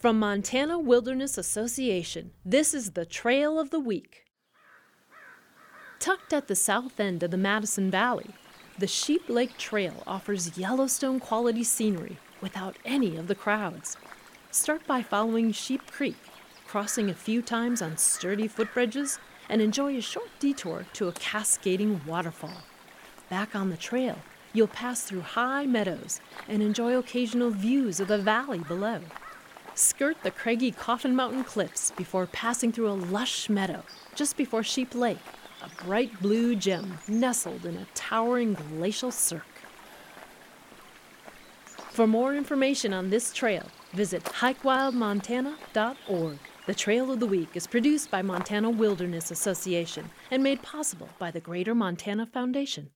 From Montana Wilderness Association, this is the Trail of the Week. Tucked at the south end of the Madison Valley, the Sheep Lake Trail offers Yellowstone quality scenery without any of the crowds. Start by following Sheep Creek, crossing a few times on sturdy footbridges, and enjoy a short detour to a cascading waterfall. Back on the trail, you'll pass through high meadows and enjoy occasional views of the valley below. Skirt the craggy Coffin Mountain cliffs before passing through a lush meadow just before Sheep Lake, a bright blue gem nestled in a towering glacial cirque. For more information on this trail, visit hikewildmontana.org. The Trail of the Week is produced by Montana Wilderness Association and made possible by the Greater Montana Foundation.